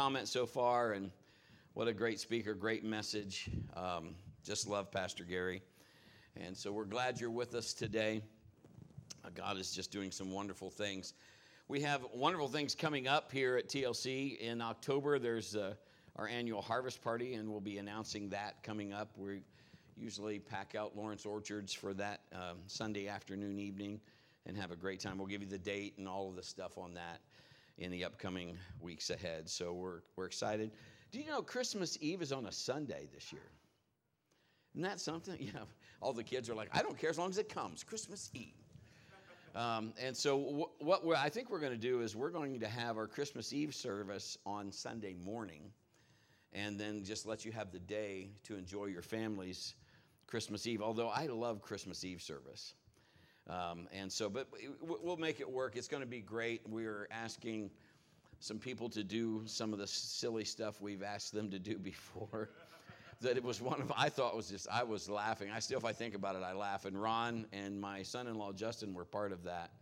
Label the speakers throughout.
Speaker 1: comments so far, and what a great speaker, great message. Um, just love Pastor Gary. And so we're glad you're with us today. Uh, God is just doing some wonderful things. We have wonderful things coming up here at TLC. In October, there's uh, our annual harvest party, and we'll be announcing that coming up. We usually pack out Lawrence Orchards for that um, Sunday afternoon, evening, and have a great time. We'll give you the date and all of the stuff on that in the upcoming weeks ahead. So we're, we're excited. Do you know Christmas Eve is on a Sunday this year? Isn't that something? Yeah, all the kids are like, I don't care as long as it comes, Christmas Eve. Um, and so, what I think we're going to do is we're going to have our Christmas Eve service on Sunday morning, and then just let you have the day to enjoy your family's Christmas Eve. Although I love Christmas Eve service, um, and so, but we'll make it work. It's going to be great. We're asking some people to do some of the silly stuff we've asked them to do before that it was one of I thought was just I was laughing. I still, if I think about it, I laugh. And Ron and my son-in-law Justin were part of that,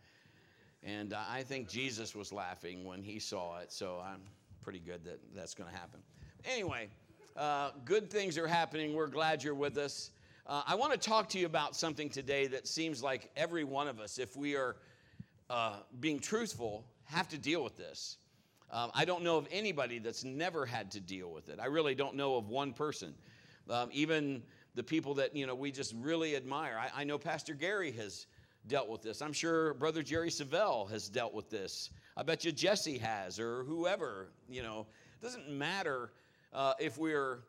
Speaker 1: and I think Jesus was laughing when he saw it. So I'm pretty good that that's going to happen. Anyway, uh, good things are happening. We're glad you're with us. Uh, I want to talk to you about something today that seems like every one of us, if we are uh, being truthful, have to deal with this. Um, I don't know of anybody that's never had to deal with it. I really don't know of one person. Um, even the people that you know we just really admire. I, I, know Pastor Gary has dealt with this. I'm sure Brother Jerry Savelle has dealt with this. I bet you Jesse has, or whoever. You know, it doesn't matter uh, if we're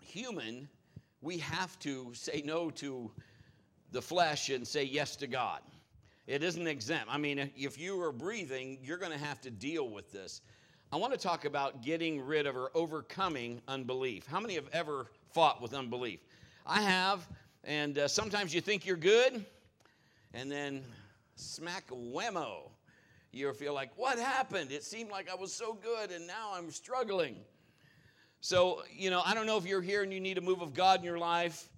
Speaker 1: human. We have to say no to the flesh and say yes to God. It isn't exempt. I mean, if you are breathing, you're going to have to deal with this. I want to talk about getting rid of or overcoming unbelief. How many have ever fought with unbelief? I have, and uh, sometimes you think you're good, and then smack whammo. You feel like, what happened? It seemed like I was so good, and now I'm struggling. So, you know, I don't know if you're here and you need a move of God in your life,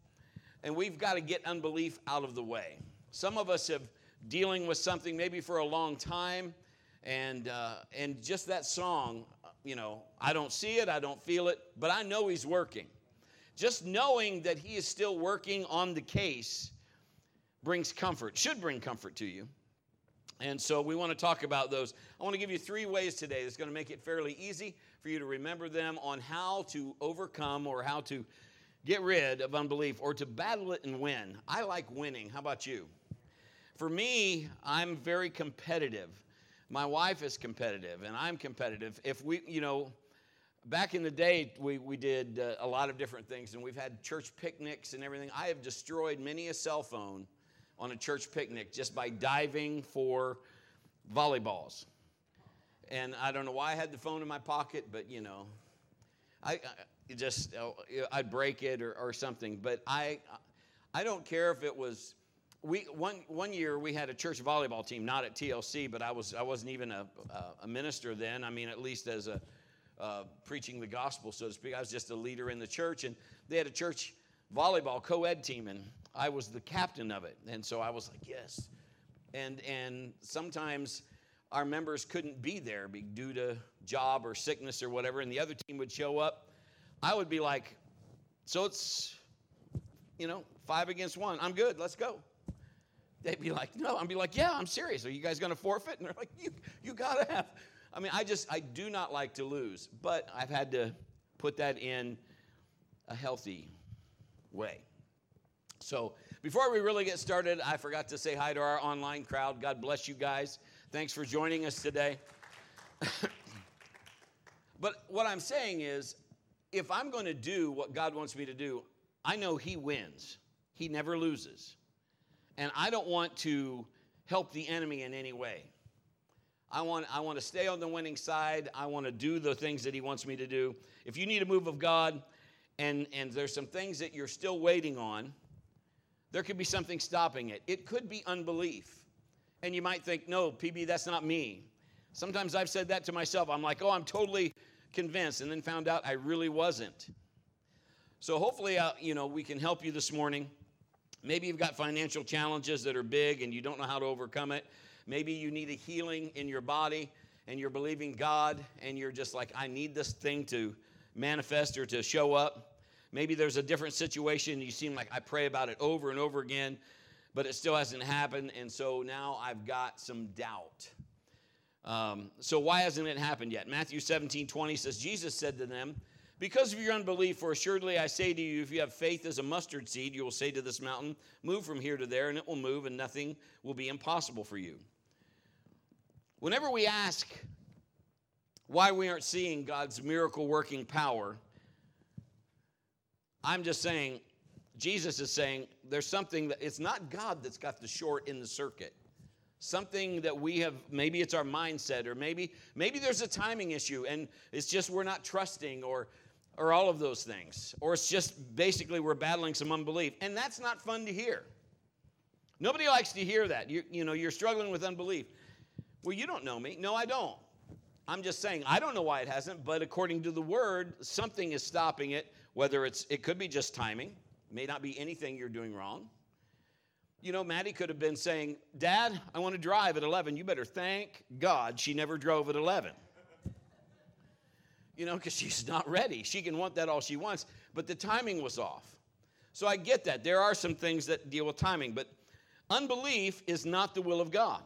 Speaker 1: and we've got to get unbelief out of the way. Some of us have dealing with something maybe for a long time, and uh, and just that song, you know, I don't see it, I don't feel it, but I know He's working. Just knowing that He is still working on the case brings comfort, should bring comfort to you. And so we want to talk about those. I want to give you three ways today that's going to make it fairly easy for you to remember them on how to overcome or how to get rid of unbelief or to battle it and win. I like winning. How about you? For me, I'm very competitive. My wife is competitive, and I'm competitive. If we, you know, back in the day, we, we did uh, a lot of different things, and we've had church picnics and everything. I have destroyed many a cell phone on a church picnic just by diving for volleyballs. And I don't know why I had the phone in my pocket, but you know, I, I just uh, I'd break it or, or something. But I I don't care if it was we one one year we had a church volleyball team, not at TLC, but I was I wasn't even a, a minister then. I mean, at least as a uh, preaching the gospel, so to speak. I was just a leader in the church, and they had a church volleyball co-ed team, and I was the captain of it. And so I was like, yes. And and sometimes our members couldn't be there due to job or sickness or whatever, and the other team would show up. I would be like, so it's you know five against one. I'm good. Let's go they'd be like, no. I'd be like, yeah, I'm serious. Are you guys going to forfeit? And they're like, you, you got to have. I mean, I just, I do not like to lose, but I've had to put that in a healthy way. So before we really get started, I forgot to say hi to our online crowd. God bless you guys. Thanks for joining us today. but what I'm saying is, if I'm going to do what God wants me to do, I know He wins, He never loses and I don't want to help the enemy in any way. I want, I want to stay on the winning side. I want to do the things that he wants me to do. If you need a move of God and, and there's some things that you're still waiting on, there could be something stopping it. It could be unbelief. And you might think, no, PB, that's not me. Sometimes I've said that to myself. I'm like, oh, I'm totally convinced, and then found out I really wasn't. So hopefully, uh, you know, we can help you this morning. Maybe you've got financial challenges that are big and you don't know how to overcome it. Maybe you need a healing in your body and you're believing God and you're just like, I need this thing to manifest or to show up. Maybe there's a different situation. You seem like I pray about it over and over again, but it still hasn't happened. And so now I've got some doubt. Um, so why hasn't it happened yet? Matthew 17 20 says, Jesus said to them, Because of your unbelief, for assuredly I say to you, if you have faith as a mustard seed, you will say to this mountain, Move from here to there, and it will move, and nothing will be impossible for you. Whenever we ask why we aren't seeing God's miracle working power, I'm just saying, Jesus is saying there's something that it's not God that's got the short in the circuit. Something that we have, maybe it's our mindset, or maybe maybe there's a timing issue, and it's just we're not trusting, or or all of those things, or it's just basically we're battling some unbelief, and that's not fun to hear. Nobody likes to hear that. You, you know, you're struggling with unbelief. Well, you don't know me. No, I don't. I'm just saying, I don't know why it hasn't, but according to the word, something is stopping it, whether it's, it could be just timing, may not be anything you're doing wrong. You know, Maddie could have been saying, Dad, I want to drive at 11. You better thank God she never drove at 11. You know, because she's not ready. She can want that all she wants, but the timing was off. So I get that. There are some things that deal with timing, but unbelief is not the will of God.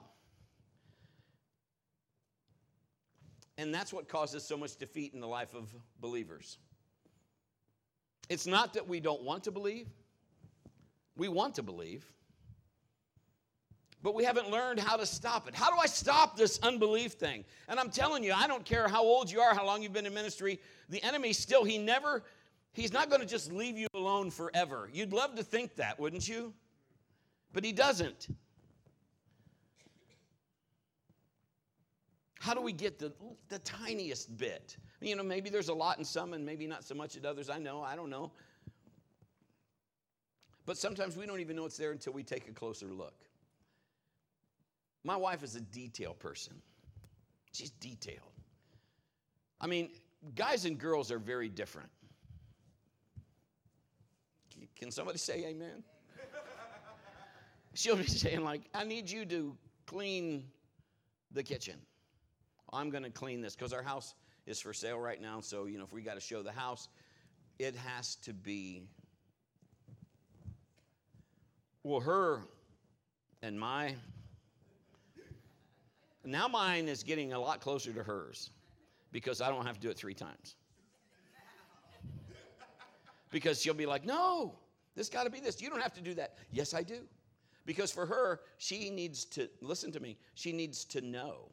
Speaker 1: And that's what causes so much defeat in the life of believers. It's not that we don't want to believe, we want to believe, but we haven't learned how to stop it. How do I stop this unbelief thing? And I'm telling you, I don't care how old you are, how long you've been in ministry, the enemy still, he never, he's not going to just leave you alone forever. You'd love to think that, wouldn't you? But he doesn't. How do we get the, the tiniest bit? You know, maybe there's a lot in some and maybe not so much in others. I know, I don't know. But sometimes we don't even know it's there until we take a closer look. My wife is a detail person. She's detailed. I mean, guys and girls are very different. Can somebody say amen? She'll be saying, like, I need you to clean the kitchen. I'm going to clean this because our house is for sale right now. So, you know, if we got to show the house, it has to be. Well, her and my. Now mine is getting a lot closer to hers because I don't have to do it three times. because she'll be like, no, this got to be this. You don't have to do that. Yes, I do. Because for her, she needs to, listen to me, she needs to know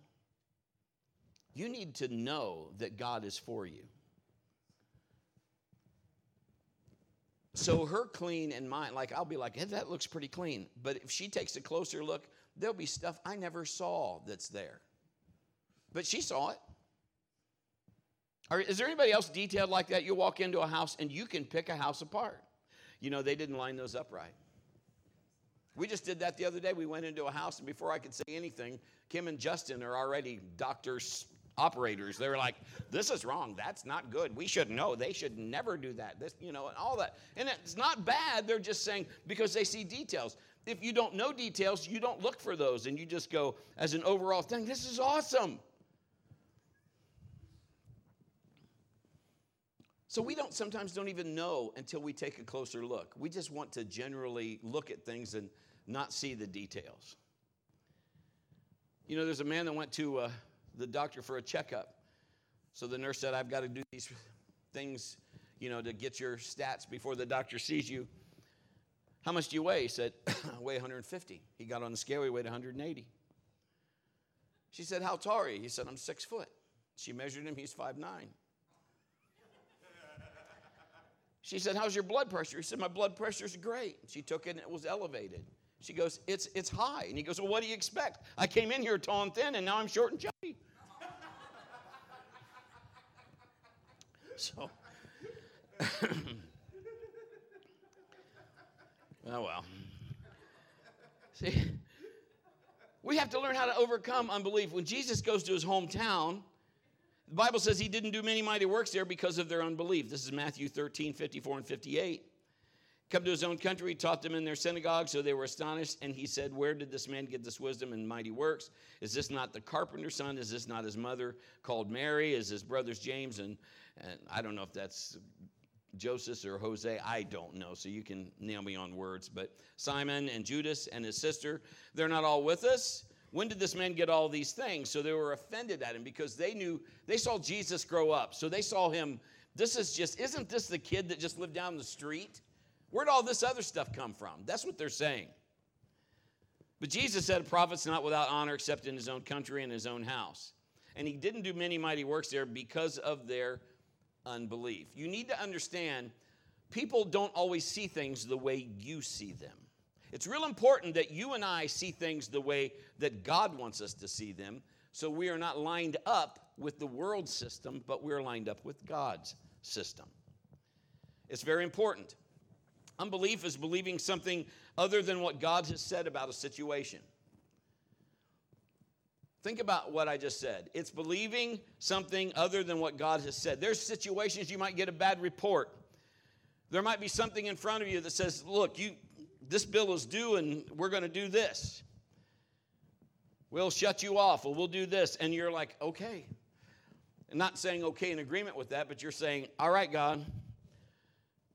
Speaker 1: you need to know that God is for you. So her clean and mine, like I'll be like, hey, that looks pretty clean. But if she takes a closer look, there'll be stuff I never saw that's there. But she saw it. Or is there anybody else detailed like that? You walk into a house and you can pick a house apart. You know, they didn't line those up right. We just did that the other day. We went into a house, and before I could say anything, Kim and Justin are already doctors operators. They were like, this is wrong. That's not good. We should know. They should never do that. This, you know, and all that. And it's not bad. They're just saying because they see details. If you don't know details, you don't look for those and you just go as an overall thing, this is awesome. So we don't sometimes don't even know until we take a closer look. We just want to generally look at things and not see the details. You know, there's a man that went to uh, the doctor for a checkup. So the nurse said, I've got to do these things, you know, to get your stats before the doctor sees you. How much do you weigh? He said, I weigh 150. He got on the scale, he weighed 180. She said, How tall are you? He said, I'm six foot. She measured him, he's five nine. She said, How's your blood pressure? He said, My blood pressure's great. She took it and it was elevated. She goes, it's, it's high. And he goes, Well, what do you expect? I came in here tall and thin, and now I'm short and chubby. So, oh well. See, we have to learn how to overcome unbelief. When Jesus goes to his hometown, the Bible says he didn't do many mighty works there because of their unbelief. This is Matthew 13, 54 and 58. Come to his own country, he taught them in their synagogue, so they were astonished. And he said, Where did this man get this wisdom and mighty works? Is this not the carpenter's son? Is this not his mother called Mary? Is his brothers James? And, and I don't know if that's Joseph or Jose, I don't know, so you can nail me on words. But Simon and Judas and his sister, they're not all with us. When did this man get all these things? So they were offended at him because they knew, they saw Jesus grow up. So they saw him, this is just, isn't this the kid that just lived down the street? Where'd all this other stuff come from? That's what they're saying. But Jesus said, A prophet's not without honor except in his own country and his own house. And he didn't do many mighty works there because of their unbelief. You need to understand people don't always see things the way you see them. It's real important that you and I see things the way that God wants us to see them. So we are not lined up with the world system, but we're lined up with God's system. It's very important. Unbelief is believing something other than what God has said about a situation. Think about what I just said. It's believing something other than what God has said. There's situations you might get a bad report. There might be something in front of you that says, "Look, you this bill is due and we're going to do this." We'll shut you off or we'll do this and you're like, "Okay." And not saying okay in agreement with that, but you're saying, "All right, God,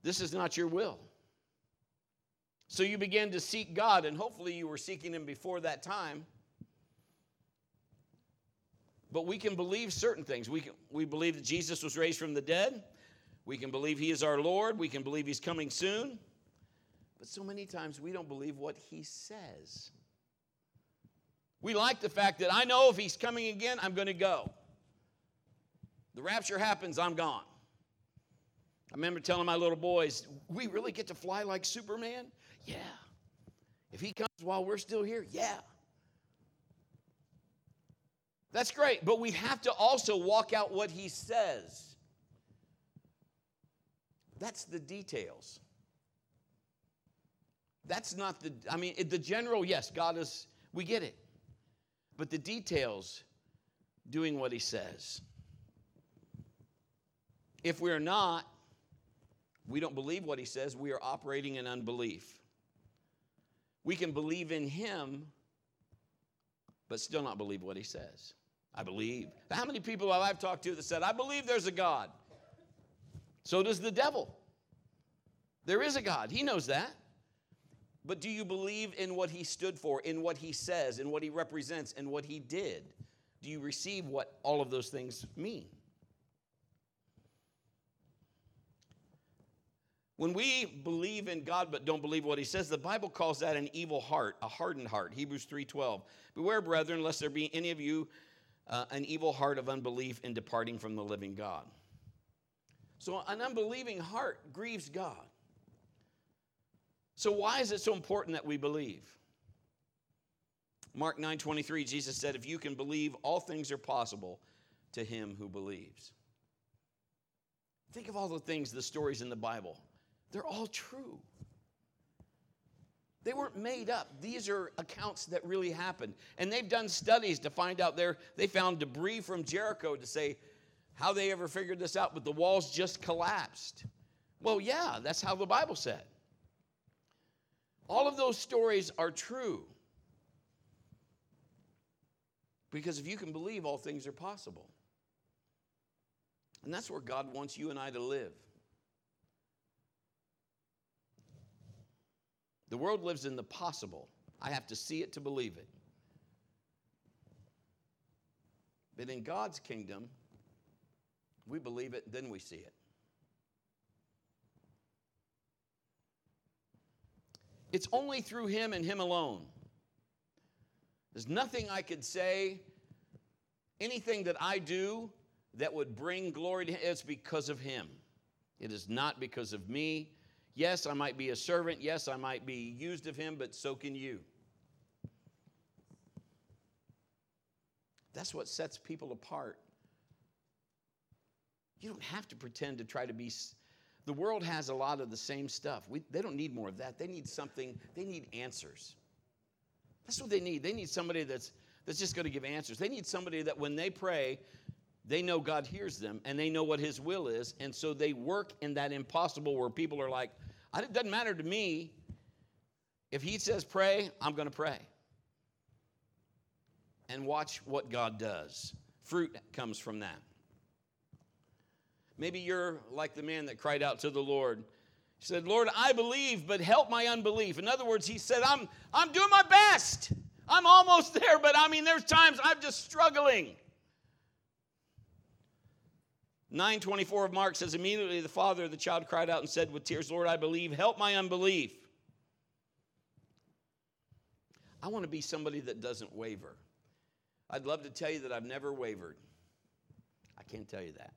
Speaker 1: this is not your will." So you began to seek God, and hopefully you were seeking Him before that time. But we can believe certain things. We, can, we believe that Jesus was raised from the dead. We can believe He is our Lord. We can believe He's coming soon. But so many times we don't believe what He says. We like the fact that I know if He's coming again, I'm going to go. The rapture happens, I'm gone. I remember telling my little boys, we really get to fly like Superman? Yeah. If he comes while we're still here, yeah. That's great, but we have to also walk out what he says. That's the details. That's not the, I mean, the general, yes, God is, we get it. But the details, doing what he says. If we're not, we don't believe what he says, we are operating in unbelief. We can believe in him, but still not believe what he says. I believe. How many people have I talked to that said, I believe there's a God? So does the devil. There is a God. He knows that. But do you believe in what he stood for, in what he says, in what he represents, in what he did? Do you receive what all of those things mean? When we believe in God but don't believe what he says, the Bible calls that an evil heart, a hardened heart. Hebrews 3:12. Beware, brethren, lest there be any of you uh, an evil heart of unbelief in departing from the living God. So an unbelieving heart grieves God. So why is it so important that we believe? Mark 9:23 Jesus said if you can believe all things are possible to him who believes. Think of all the things the stories in the Bible they're all true. They weren't made up. These are accounts that really happened. And they've done studies to find out there. They found debris from Jericho to say how they ever figured this out, but the walls just collapsed. Well, yeah, that's how the Bible said. All of those stories are true. Because if you can believe, all things are possible. And that's where God wants you and I to live. The world lives in the possible. I have to see it to believe it. But in God's kingdom, we believe it, then we see it. It's only through Him and Him alone. There's nothing I could say, anything that I do that would bring glory to Him. It's because of Him. It is not because of me. Yes, I might be a servant. Yes, I might be used of him, but so can you. That's what sets people apart. You don't have to pretend to try to be. The world has a lot of the same stuff. We, they don't need more of that. They need something, they need answers. That's what they need. They need somebody that's, that's just going to give answers. They need somebody that when they pray, they know God hears them and they know what His will is. And so they work in that impossible where people are like, It doesn't matter to me. If he says pray, I'm going to pray. And watch what God does. Fruit comes from that. Maybe you're like the man that cried out to the Lord. He said, Lord, I believe, but help my unbelief. In other words, he said, I'm, I'm doing my best. I'm almost there, but I mean, there's times I'm just struggling. 924 of Mark says, Immediately the father of the child cried out and said with tears, Lord, I believe, help my unbelief. I want to be somebody that doesn't waver. I'd love to tell you that I've never wavered. I can't tell you that.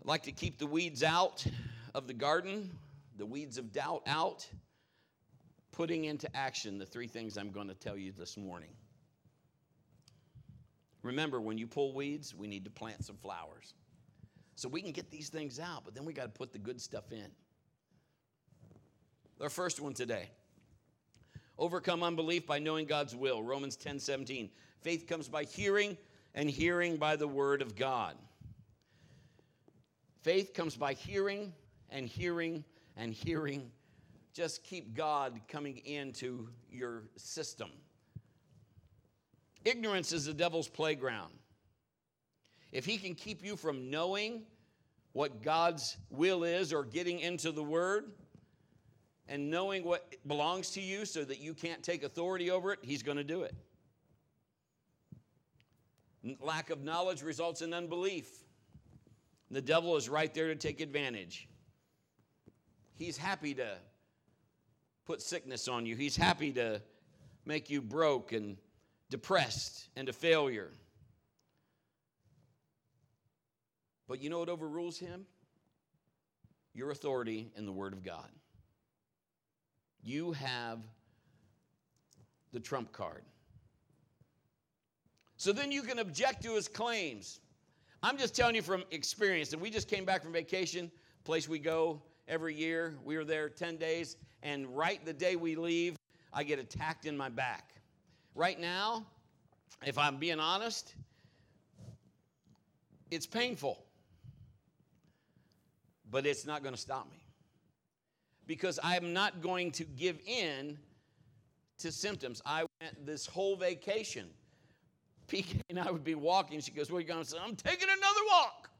Speaker 1: I'd like to keep the weeds out of the garden, the weeds of doubt out, putting into action the three things I'm going to tell you this morning. Remember, when you pull weeds, we need to plant some flowers. So we can get these things out, but then we got to put the good stuff in. Our first one today overcome unbelief by knowing God's will. Romans 10 17. Faith comes by hearing, and hearing by the word of God. Faith comes by hearing and hearing and hearing. Just keep God coming into your system. Ignorance is the devil's playground. If he can keep you from knowing what God's will is or getting into the word and knowing what belongs to you so that you can't take authority over it, he's going to do it. Lack of knowledge results in unbelief. The devil is right there to take advantage. He's happy to put sickness on you, he's happy to make you broke and depressed and a failure. But you know what overrules him? Your authority in the Word of God. You have the trump card. So then you can object to his claims. I'm just telling you from experience, and we just came back from vacation, place we go every year. We were there 10 days, and right the day we leave, I get attacked in my back. Right now, if I'm being honest, it's painful, but it's not going to stop me because I'm not going to give in to symptoms. I went this whole vacation. PK and I would be walking. She goes, Where are you going? I said, I'm taking another walk.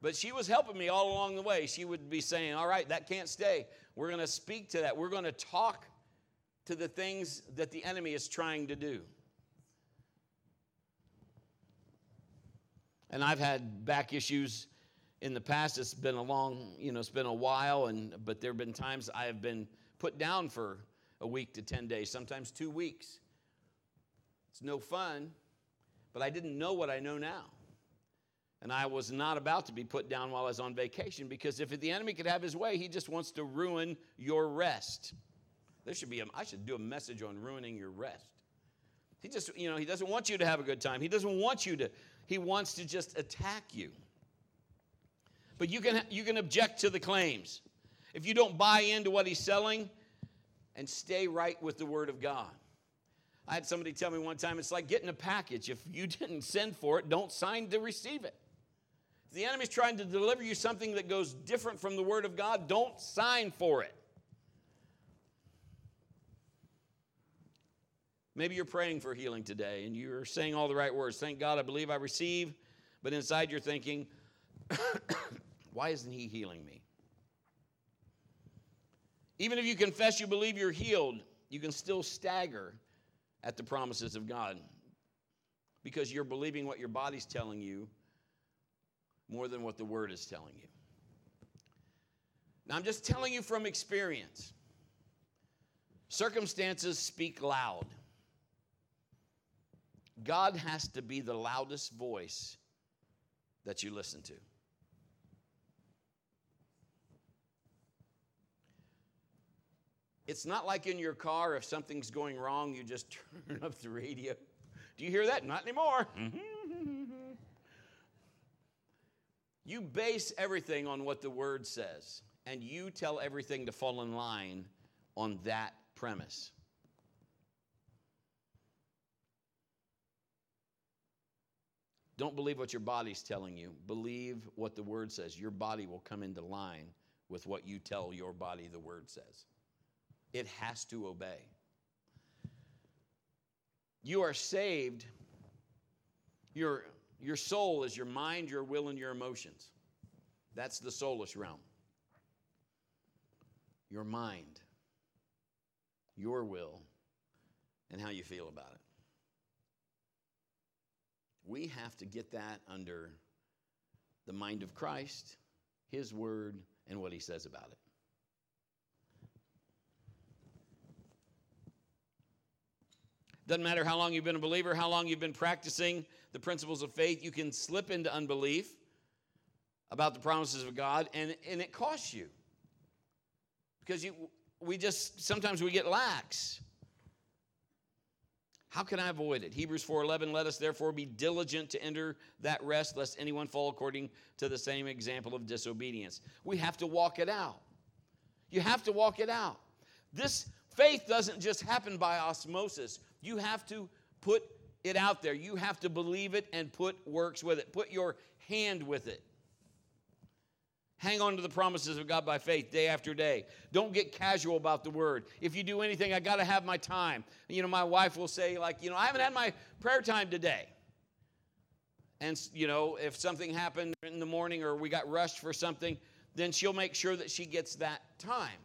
Speaker 1: But she was helping me all along the way. She would be saying, All right, that can't stay. We're going to speak to that. We're going to talk to the things that the enemy is trying to do. And I've had back issues in the past. It's been a long, you know, it's been a while, and but there have been times I have been put down for a week to 10 days, sometimes two weeks. It's no fun, but I didn't know what I know now. And I was not about to be put down while I was on vacation because if the enemy could have his way, he just wants to ruin your rest. There should be a, I should do a message on ruining your rest. He just, you know, he doesn't want you to have a good time. He doesn't want you to, he wants to just attack you. But you can, you can object to the claims. If you don't buy into what he's selling and stay right with the word of God. I had somebody tell me one time it's like getting a package. If you didn't send for it, don't sign to receive it. If the enemy's trying to deliver you something that goes different from the word of God, don't sign for it. Maybe you're praying for healing today and you're saying all the right words. Thank God, I believe I receive. But inside you're thinking, why isn't He healing me? Even if you confess you believe you're healed, you can still stagger at the promises of God because you're believing what your body's telling you more than what the Word is telling you. Now, I'm just telling you from experience. Circumstances speak loud. God has to be the loudest voice that you listen to. It's not like in your car, if something's going wrong, you just turn up the radio. Do you hear that? Not anymore. you base everything on what the word says, and you tell everything to fall in line on that premise. Don't believe what your body's telling you. Believe what the word says. Your body will come into line with what you tell your body the word says. It has to obey. You are saved. Your, your soul is your mind, your will, and your emotions. That's the soulish realm. Your mind, your will, and how you feel about it. We have to get that under the mind of Christ, His Word, and what He says about it. Doesn't matter how long you've been a believer, how long you've been practicing the principles of faith, you can slip into unbelief about the promises of God, and, and it costs you. Because you, we just, sometimes we get lax. How can I avoid it? Hebrews 4:11 let us therefore be diligent to enter that rest lest anyone fall according to the same example of disobedience. We have to walk it out. You have to walk it out. This faith doesn't just happen by osmosis. You have to put it out there. You have to believe it and put works with it. Put your hand with it. Hang on to the promises of God by faith day after day. Don't get casual about the word. If you do anything, I got to have my time. You know, my wife will say, like, you know, I haven't had my prayer time today. And, you know, if something happened in the morning or we got rushed for something, then she'll make sure that she gets that time.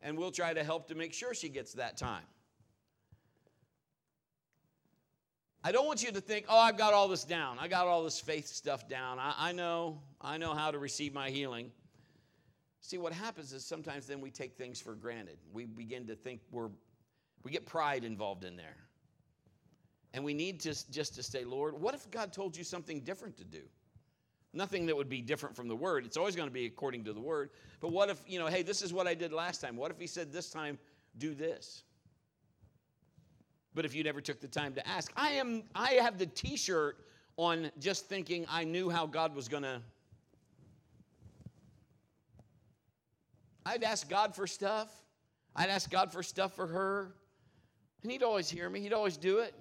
Speaker 1: And we'll try to help to make sure she gets that time. I don't want you to think, oh, I've got all this down. I got all this faith stuff down. I, I, know, I know how to receive my healing. See, what happens is sometimes then we take things for granted. We begin to think we're, we get pride involved in there. And we need to just to say, Lord, what if God told you something different to do? Nothing that would be different from the word. It's always going to be according to the word. But what if, you know, hey, this is what I did last time. What if he said this time, do this? But if you never took the time to ask. I am I have the t-shirt on just thinking I knew how God was going to I'd ask God for stuff. I'd ask God for stuff for her. And he'd always hear me. He'd always do it.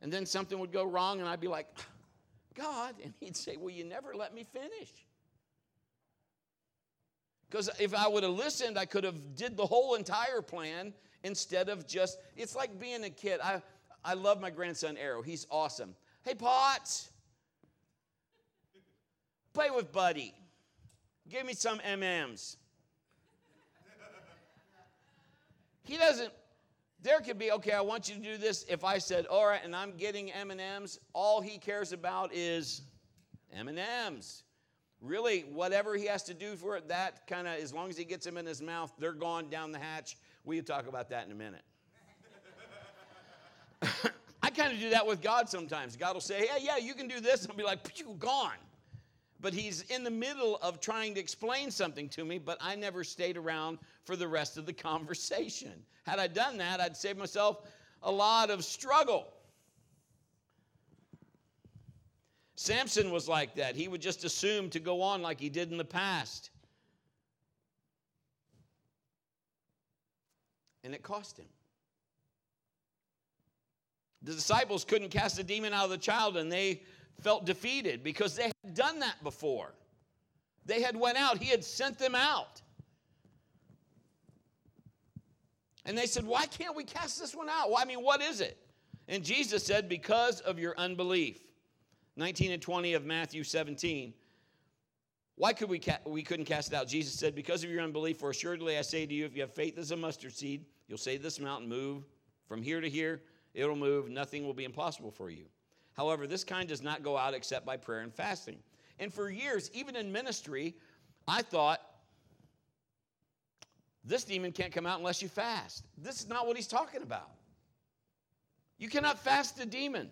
Speaker 1: And then something would go wrong and I'd be like, "God." And he'd say, "Well, you never let me finish." Because if I would have listened, I could have did the whole entire plan instead of just, it's like being a kid. I, I love my grandson Arrow. He's awesome. Hey, Potts, play with Buddy. Give me some M&Ms. He doesn't, there could be, okay, I want you to do this. If I said, all right, and I'm getting M&Ms, all he cares about is M&Ms. Really, whatever he has to do for it, that kind of, as long as he gets them in his mouth, they're gone down the hatch we can talk about that in a minute. I kind of do that with God sometimes. God will say, Yeah, yeah, you can do this. And I'll be like, Pew, gone. But he's in the middle of trying to explain something to me, but I never stayed around for the rest of the conversation. Had I done that, I'd save myself a lot of struggle. Samson was like that. He would just assume to go on like he did in the past. And it cost him. The disciples couldn't cast a demon out of the child and they felt defeated because they had done that before. They had went out, he had sent them out. And they said, "Why can't we cast this one out? Well, I mean, what is it?" And Jesus said, "Because of your unbelief." 19 and 20 of Matthew 17. Why could we, ca- we couldn't cast it out? Jesus said, Because of your unbelief, for assuredly I say to you, if you have faith as a mustard seed, you'll say this mountain, move from here to here, it'll move, nothing will be impossible for you. However, this kind does not go out except by prayer and fasting. And for years, even in ministry, I thought, this demon can't come out unless you fast. This is not what he's talking about. You cannot fast a demon.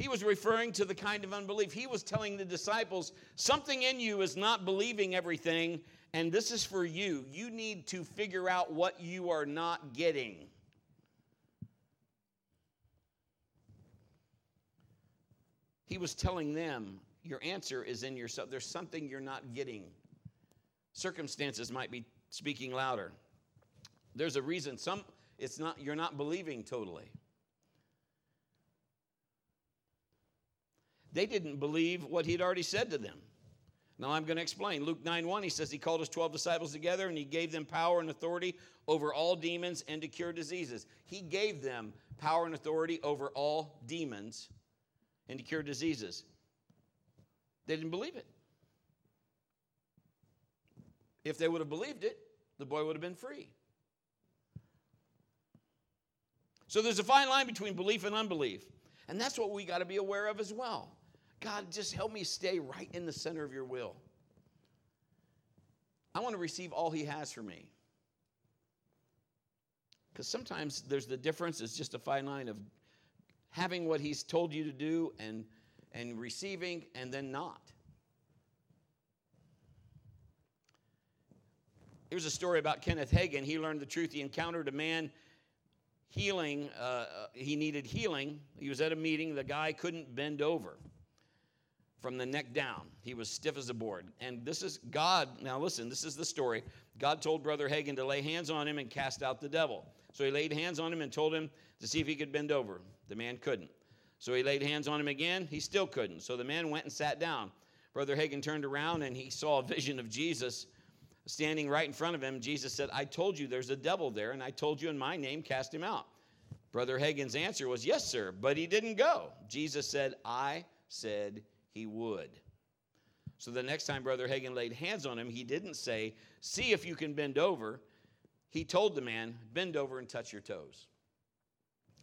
Speaker 1: He was referring to the kind of unbelief. He was telling the disciples, something in you is not believing everything, and this is for you. You need to figure out what you are not getting. He was telling them, your answer is in yourself. There's something you're not getting. Circumstances might be speaking louder. There's a reason some it's not you're not believing totally. They didn't believe what he'd already said to them. Now I'm going to explain. Luke 9 1, he says he called his 12 disciples together and he gave them power and authority over all demons and to cure diseases. He gave them power and authority over all demons and to cure diseases. They didn't believe it. If they would have believed it, the boy would have been free. So there's a fine line between belief and unbelief. And that's what we got to be aware of as well. God, just help me stay right in the center of your will. I want to receive all he has for me. Because sometimes there's the difference, it's just a fine line of having what he's told you to do and, and receiving and then not. Here's a story about Kenneth Hagin. He learned the truth. He encountered a man healing, uh, uh, he needed healing. He was at a meeting, the guy couldn't bend over from the neck down. He was stiff as a board. And this is God. Now, listen, this is the story. God told Brother Hagin to lay hands on him and cast out the devil. So he laid hands on him and told him to see if he could bend over. The man couldn't. So he laid hands on him again. He still couldn't. So the man went and sat down. Brother Hagin turned around and he saw a vision of Jesus standing right in front of him, Jesus said, I told you there's a devil there, and I told you in my name, cast him out. Brother Hagin's answer was, Yes, sir, but he didn't go. Jesus said, I said he would. So the next time Brother Hagin laid hands on him, he didn't say, See if you can bend over. He told the man, Bend over and touch your toes.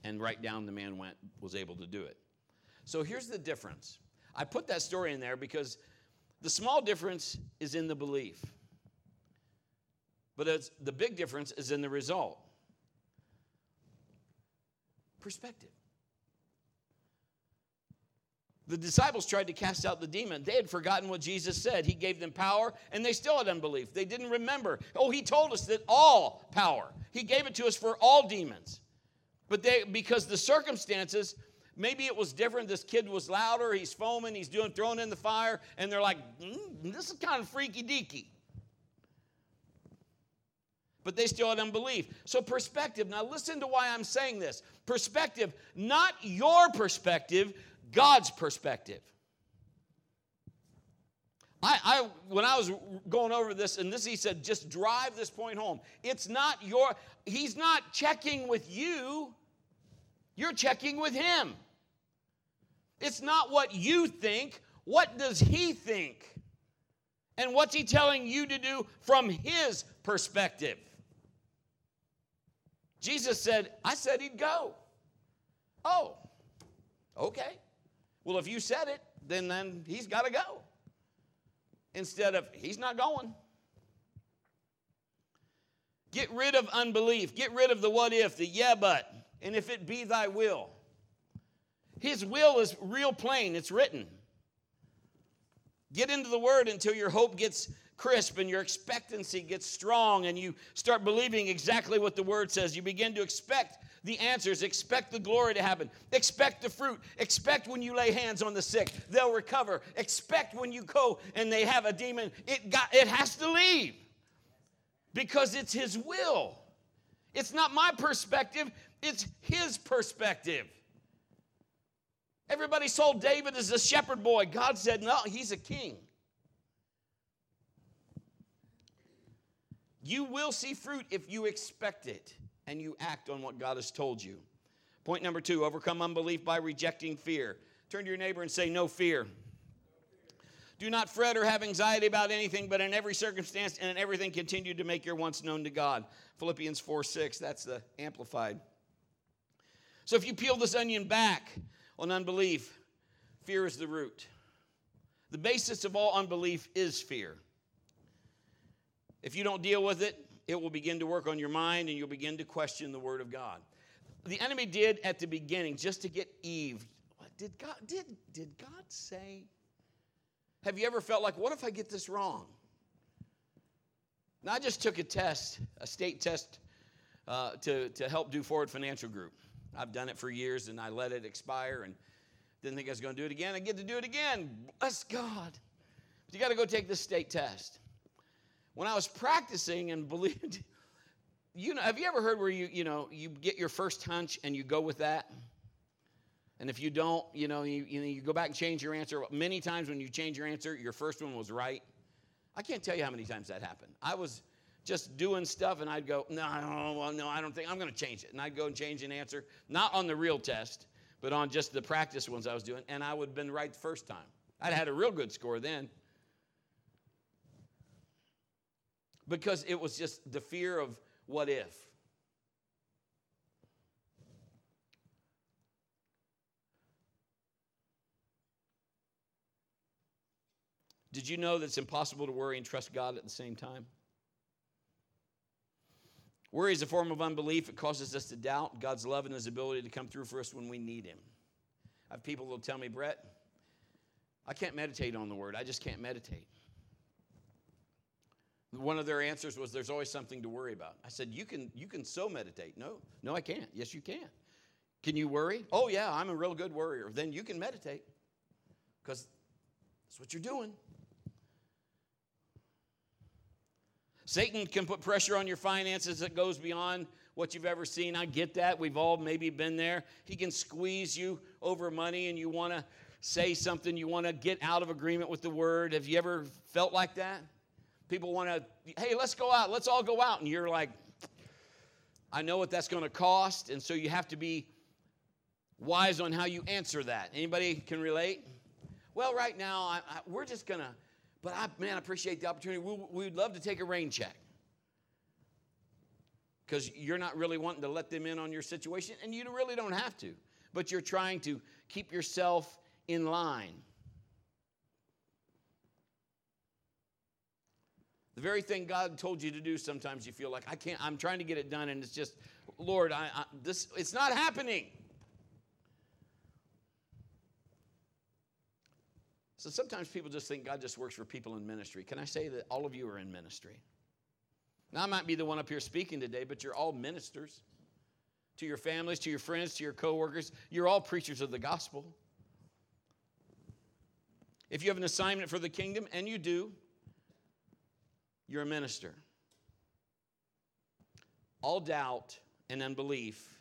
Speaker 1: And right down the man went, was able to do it. So here's the difference. I put that story in there because the small difference is in the belief. But the big difference is in the result perspective. The disciples tried to cast out the demon. They had forgotten what Jesus said. He gave them power, and they still had unbelief. They didn't remember. Oh, he told us that all power. He gave it to us for all demons. But they because the circumstances, maybe it was different. This kid was louder, he's foaming, he's doing throwing in the fire, and they're like, mm, this is kind of freaky deaky but they still had unbelief. So, perspective. Now, listen to why I'm saying this. Perspective, not your perspective, God's perspective. I, I, when I was going over this, and this he said, just drive this point home. It's not your, he's not checking with you, you're checking with him. It's not what you think, what does he think? And what's he telling you to do from his perspective? Jesus said, I said he'd go. Oh, okay. Well, if you said it, then, then he's got to go. Instead of, he's not going. Get rid of unbelief. Get rid of the what if, the yeah, but, and if it be thy will. His will is real plain, it's written. Get into the word until your hope gets crisp and your expectancy gets strong and you start believing exactly what the word says. You begin to expect the answers, expect the glory to happen, expect the fruit, expect when you lay hands on the sick, they'll recover, expect when you go and they have a demon, it, got, it has to leave because it's His will. It's not my perspective, it's His perspective. Everybody saw David as a shepherd boy. God said, no, he's a king. You will see fruit if you expect it and you act on what God has told you. Point number two overcome unbelief by rejecting fear. Turn to your neighbor and say, No fear. Do not fret or have anxiety about anything, but in every circumstance and in everything continue to make your wants known to God. Philippians 4 6, that's the amplified. So if you peel this onion back on unbelief, fear is the root. The basis of all unbelief is fear. If you don't deal with it, it will begin to work on your mind and you'll begin to question the word of God. The enemy did at the beginning just to get Eve. Did God did did God say? Have you ever felt like what if I get this wrong? Now I just took a test, a state test uh, to, to help do Forward Financial Group. I've done it for years and I let it expire and didn't think I was going to do it again. I get to do it again. Bless God. But you got to go take this state test when I was practicing and believed, you know, have you ever heard where you, you know, you get your first hunch and you go with that? And if you don't, you know, you, you, know, you go back and change your answer. Many times when you change your answer, your first one was right. I can't tell you how many times that happened. I was just doing stuff and I'd go, no, well, no, I don't think I'm going to change it. And I'd go and change an answer, not on the real test, but on just the practice ones I was doing. And I would have been right the first time. I'd had a real good score then. Because it was just the fear of what if. Did you know that it's impossible to worry and trust God at the same time? Worry is a form of unbelief. It causes us to doubt God's love and His ability to come through for us when we need Him. I have people who'll tell me, Brett, I can't meditate on the Word. I just can't meditate. One of their answers was, "There's always something to worry about." I said, "You can you can so meditate." No, no, I can't. Yes, you can. Can you worry? Oh yeah, I'm a real good worrier. Then you can meditate because that's what you're doing. Satan can put pressure on your finances that goes beyond what you've ever seen. I get that. We've all maybe been there. He can squeeze you over money and you want to say something, you want to get out of agreement with the word. Have you ever felt like that? People want to, hey, let's go out, let's all go out. And you're like, I know what that's going to cost. And so you have to be wise on how you answer that. Anybody can relate? Well, right now, I, I, we're just going to but I, man, I appreciate the opportunity. We, we'd love to take a rain check because you're not really wanting to let them in on your situation, and you really don't have to. But you're trying to keep yourself in line. The very thing God told you to do, sometimes you feel like I can't. I'm trying to get it done, and it's just, Lord, I, I this it's not happening. So sometimes people just think God just works for people in ministry. Can I say that all of you are in ministry? Now, I might be the one up here speaking today, but you're all ministers to your families, to your friends, to your coworkers. You're all preachers of the gospel. If you have an assignment for the kingdom, and you do, you're a minister. All doubt and unbelief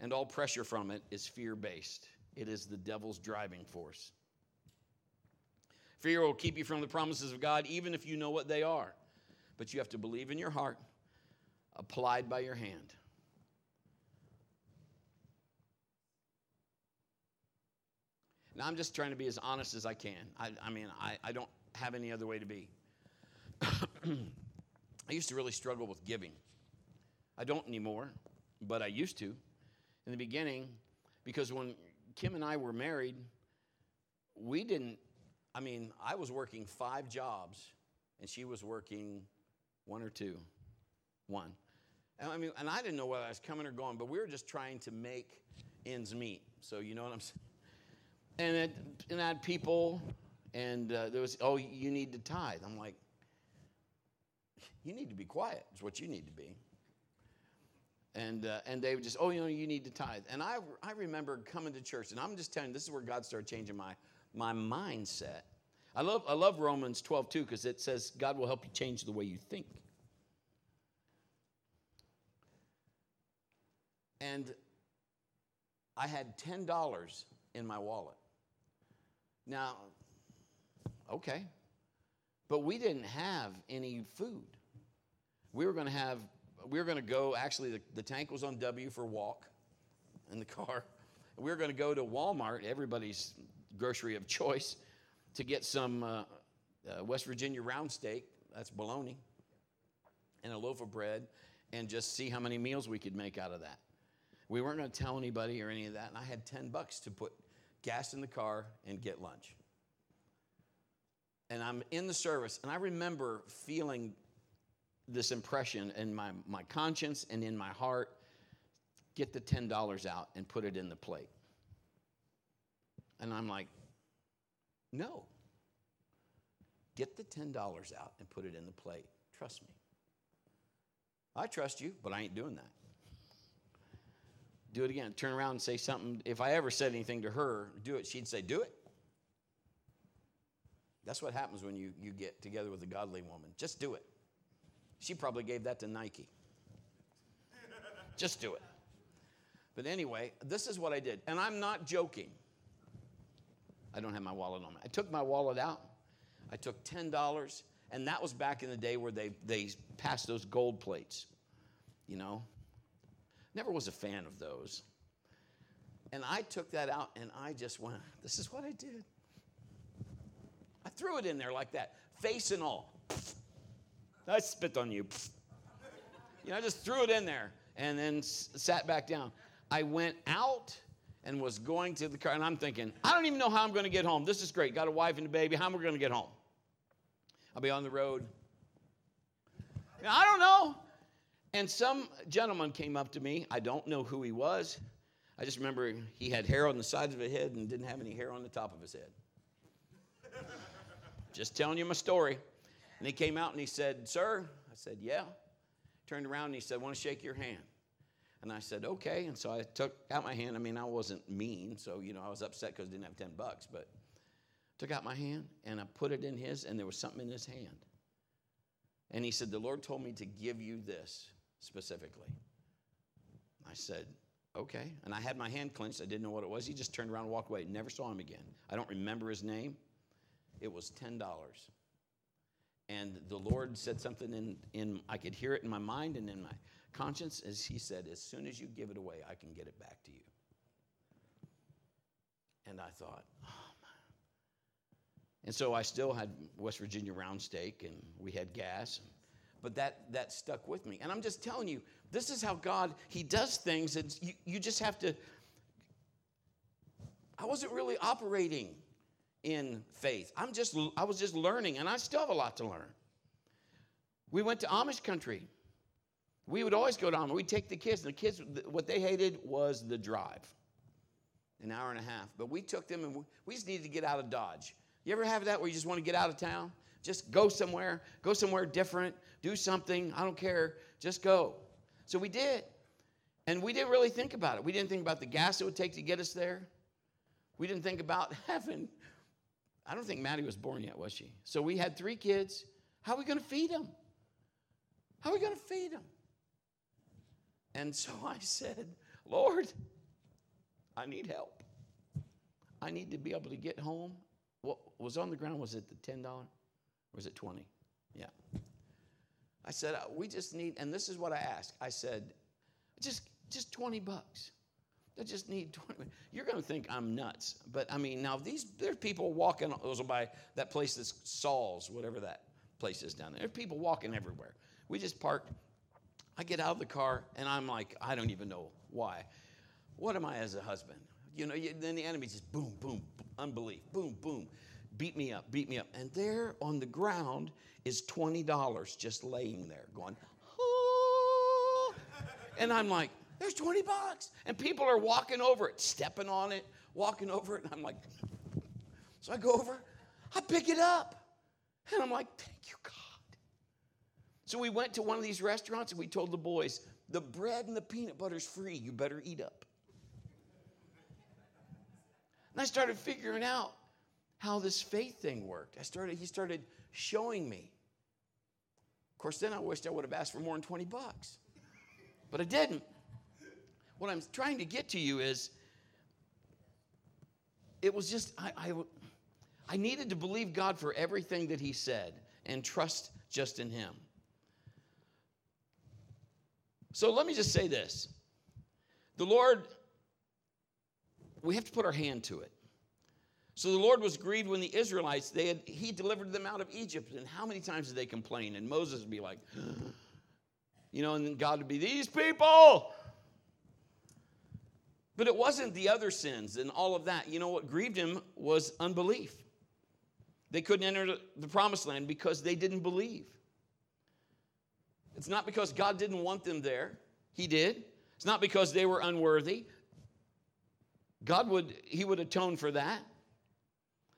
Speaker 1: and all pressure from it is fear based, it is the devil's driving force. Fear will keep you from the promises of God, even if you know what they are. But you have to believe in your heart, applied by your hand. Now, I'm just trying to be as honest as I can. I, I mean, I, I don't have any other way to be. I used to really struggle with giving. I don't anymore, but I used to in the beginning because when Kim and I were married, we didn't I mean, I was working five jobs and she was working one or two. One. And I mean, and I didn't know whether I was coming or going, but we were just trying to make ends meet. So you know what I'm saying? And, it, and I had people, and uh, there was, oh, you need to tithe. I'm like, you need to be quiet, is what you need to be. And, uh, and they would just, oh, you know, you need to tithe. And I, I remember coming to church, and I'm just telling you, this is where God started changing my my mindset. I love, I love Romans 12 too because it says God will help you change the way you think. And I had $10 in my wallet. Now, okay, but we didn't have any food. We were going to have, we were going to go, actually, the, the tank was on W for walk in the car. We were going to go to Walmart. Everybody's grocery of choice to get some uh, uh, West Virginia round steak, that's bologna, and a loaf of bread, and just see how many meals we could make out of that. We weren't going to tell anybody or any of that, and I had 10 bucks to put gas in the car and get lunch. And I'm in the service, and I remember feeling this impression in my, my conscience and in my heart get the $10 out and put it in the plate. And I'm like, no. Get the $10 out and put it in the plate. Trust me. I trust you, but I ain't doing that. Do it again. Turn around and say something. If I ever said anything to her, do it, she'd say, Do it. That's what happens when you, you get together with a godly woman. Just do it. She probably gave that to Nike. Just do it. But anyway, this is what I did. And I'm not joking. I don't have my wallet on me. I took my wallet out. I took $10, and that was back in the day where they, they passed those gold plates, you know. Never was a fan of those. And I took that out and I just went, this is what I did. I threw it in there like that, face and all. I spit on you. You know, I just threw it in there and then sat back down. I went out and was going to the car, and I'm thinking, I don't even know how I'm going to get home. This is great. Got a wife and a baby. How am I going to get home? I'll be on the road. Now, I don't know. And some gentleman came up to me. I don't know who he was. I just remember he had hair on the sides of his head and didn't have any hair on the top of his head. just telling you my story. And he came out and he said, Sir, I said, Yeah. Turned around and he said, want to shake your hand. And I said, Okay. And so I took out my hand. I mean, I wasn't mean, so, you know, I was upset because I didn't have 10 bucks, but took out my hand and I put it in his, and there was something in his hand. And he said, The Lord told me to give you this specifically. I said, Okay. And I had my hand clenched. I didn't know what it was. He just turned around and walked away. Never saw him again. I don't remember his name. It was $10. And the Lord said something in, in I could hear it in my mind and in my conscience as He said, As soon as you give it away, I can get it back to you. And I thought, oh man. And so I still had West Virginia round steak and we had gas. But that, that stuck with me. And I'm just telling you, this is how God, He does things, and you, you just have to. I wasn't really operating in faith. I'm just, I was just learning, and I still have a lot to learn. We went to Amish country. We would always go to Amish. We'd take the kids, and the kids, what they hated was the drive, an hour and a half. But we took them, and we just needed to get out of Dodge. You ever have that where you just want to get out of town? Just go somewhere, go somewhere different, do something. I don't care. Just go. So we did. And we didn't really think about it. We didn't think about the gas it would take to get us there. We didn't think about having I don't think Maddie was born yet, was she? So we had three kids. How are we going to feed them? How are we going to feed them? And so I said, Lord, I need help. I need to be able to get home. What was on the ground? Was it the $10? Or was it 20? Yeah. I said, uh, we just need, and this is what I asked. I said, just, just 20 bucks. I just need 20 You're going to think I'm nuts. But I mean, now these, there's people walking, those by that place that's Saul's, whatever that place is down there. There's people walking everywhere. We just parked. I get out of the car and I'm like, I don't even know why. What am I as a husband? You know, you, then the enemy just boom, boom, unbelief, boom, boom, beat me up, beat me up. And there on the ground is $20 just laying there going, oh. and I'm like, there's 20 bucks. And people are walking over it, stepping on it, walking over it. And I'm like, so I go over, I pick it up. And I'm like, thank you, God. So we went to one of these restaurants and we told the boys, the bread and the peanut butter's free. You better eat up. And I started figuring out how this faith thing worked. I started, he started showing me. Of course, then I wished I would have asked for more than 20 bucks. But I didn't what I'm trying to get to you is it was just, I, I, I needed to believe God for everything that He said and trust just in Him. So let me just say this the Lord, we have to put our hand to it. So the Lord was grieved when the Israelites, they had, He delivered them out of Egypt. And how many times did they complain? And Moses would be like, you know, and then God would be, these people, but it wasn't the other sins and all of that. You know what grieved him was unbelief. They couldn't enter the promised land because they didn't believe. It's not because God didn't want them there, He did. It's not because they were unworthy. God would, He would atone for that.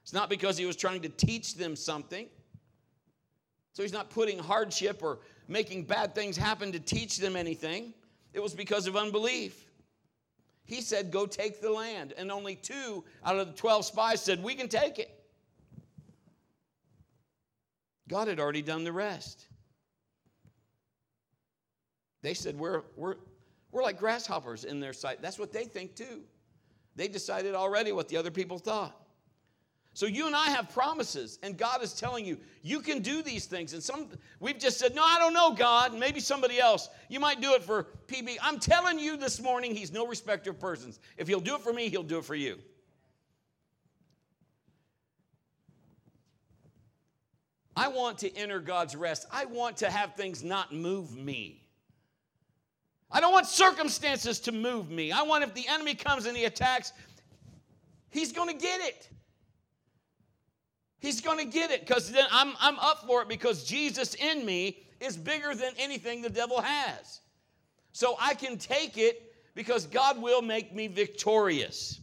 Speaker 1: It's not because He was trying to teach them something. So He's not putting hardship or making bad things happen to teach them anything. It was because of unbelief. He said, Go take the land. And only two out of the 12 spies said, We can take it. God had already done the rest. They said, We're, we're, We're like grasshoppers in their sight. That's what they think too. They decided already what the other people thought. So you and I have promises, and God is telling you you can do these things. And some we've just said, "No, I don't know, God." Maybe somebody else. You might do it for PB. I'm telling you this morning, He's no respecter of persons. If He'll do it for me, He'll do it for you. I want to enter God's rest. I want to have things not move me. I don't want circumstances to move me. I want if the enemy comes and he attacks, he's going to get it. He's going to get it because then I'm, I'm up for it because Jesus in me is bigger than anything the devil has. So I can take it because God will make me victorious.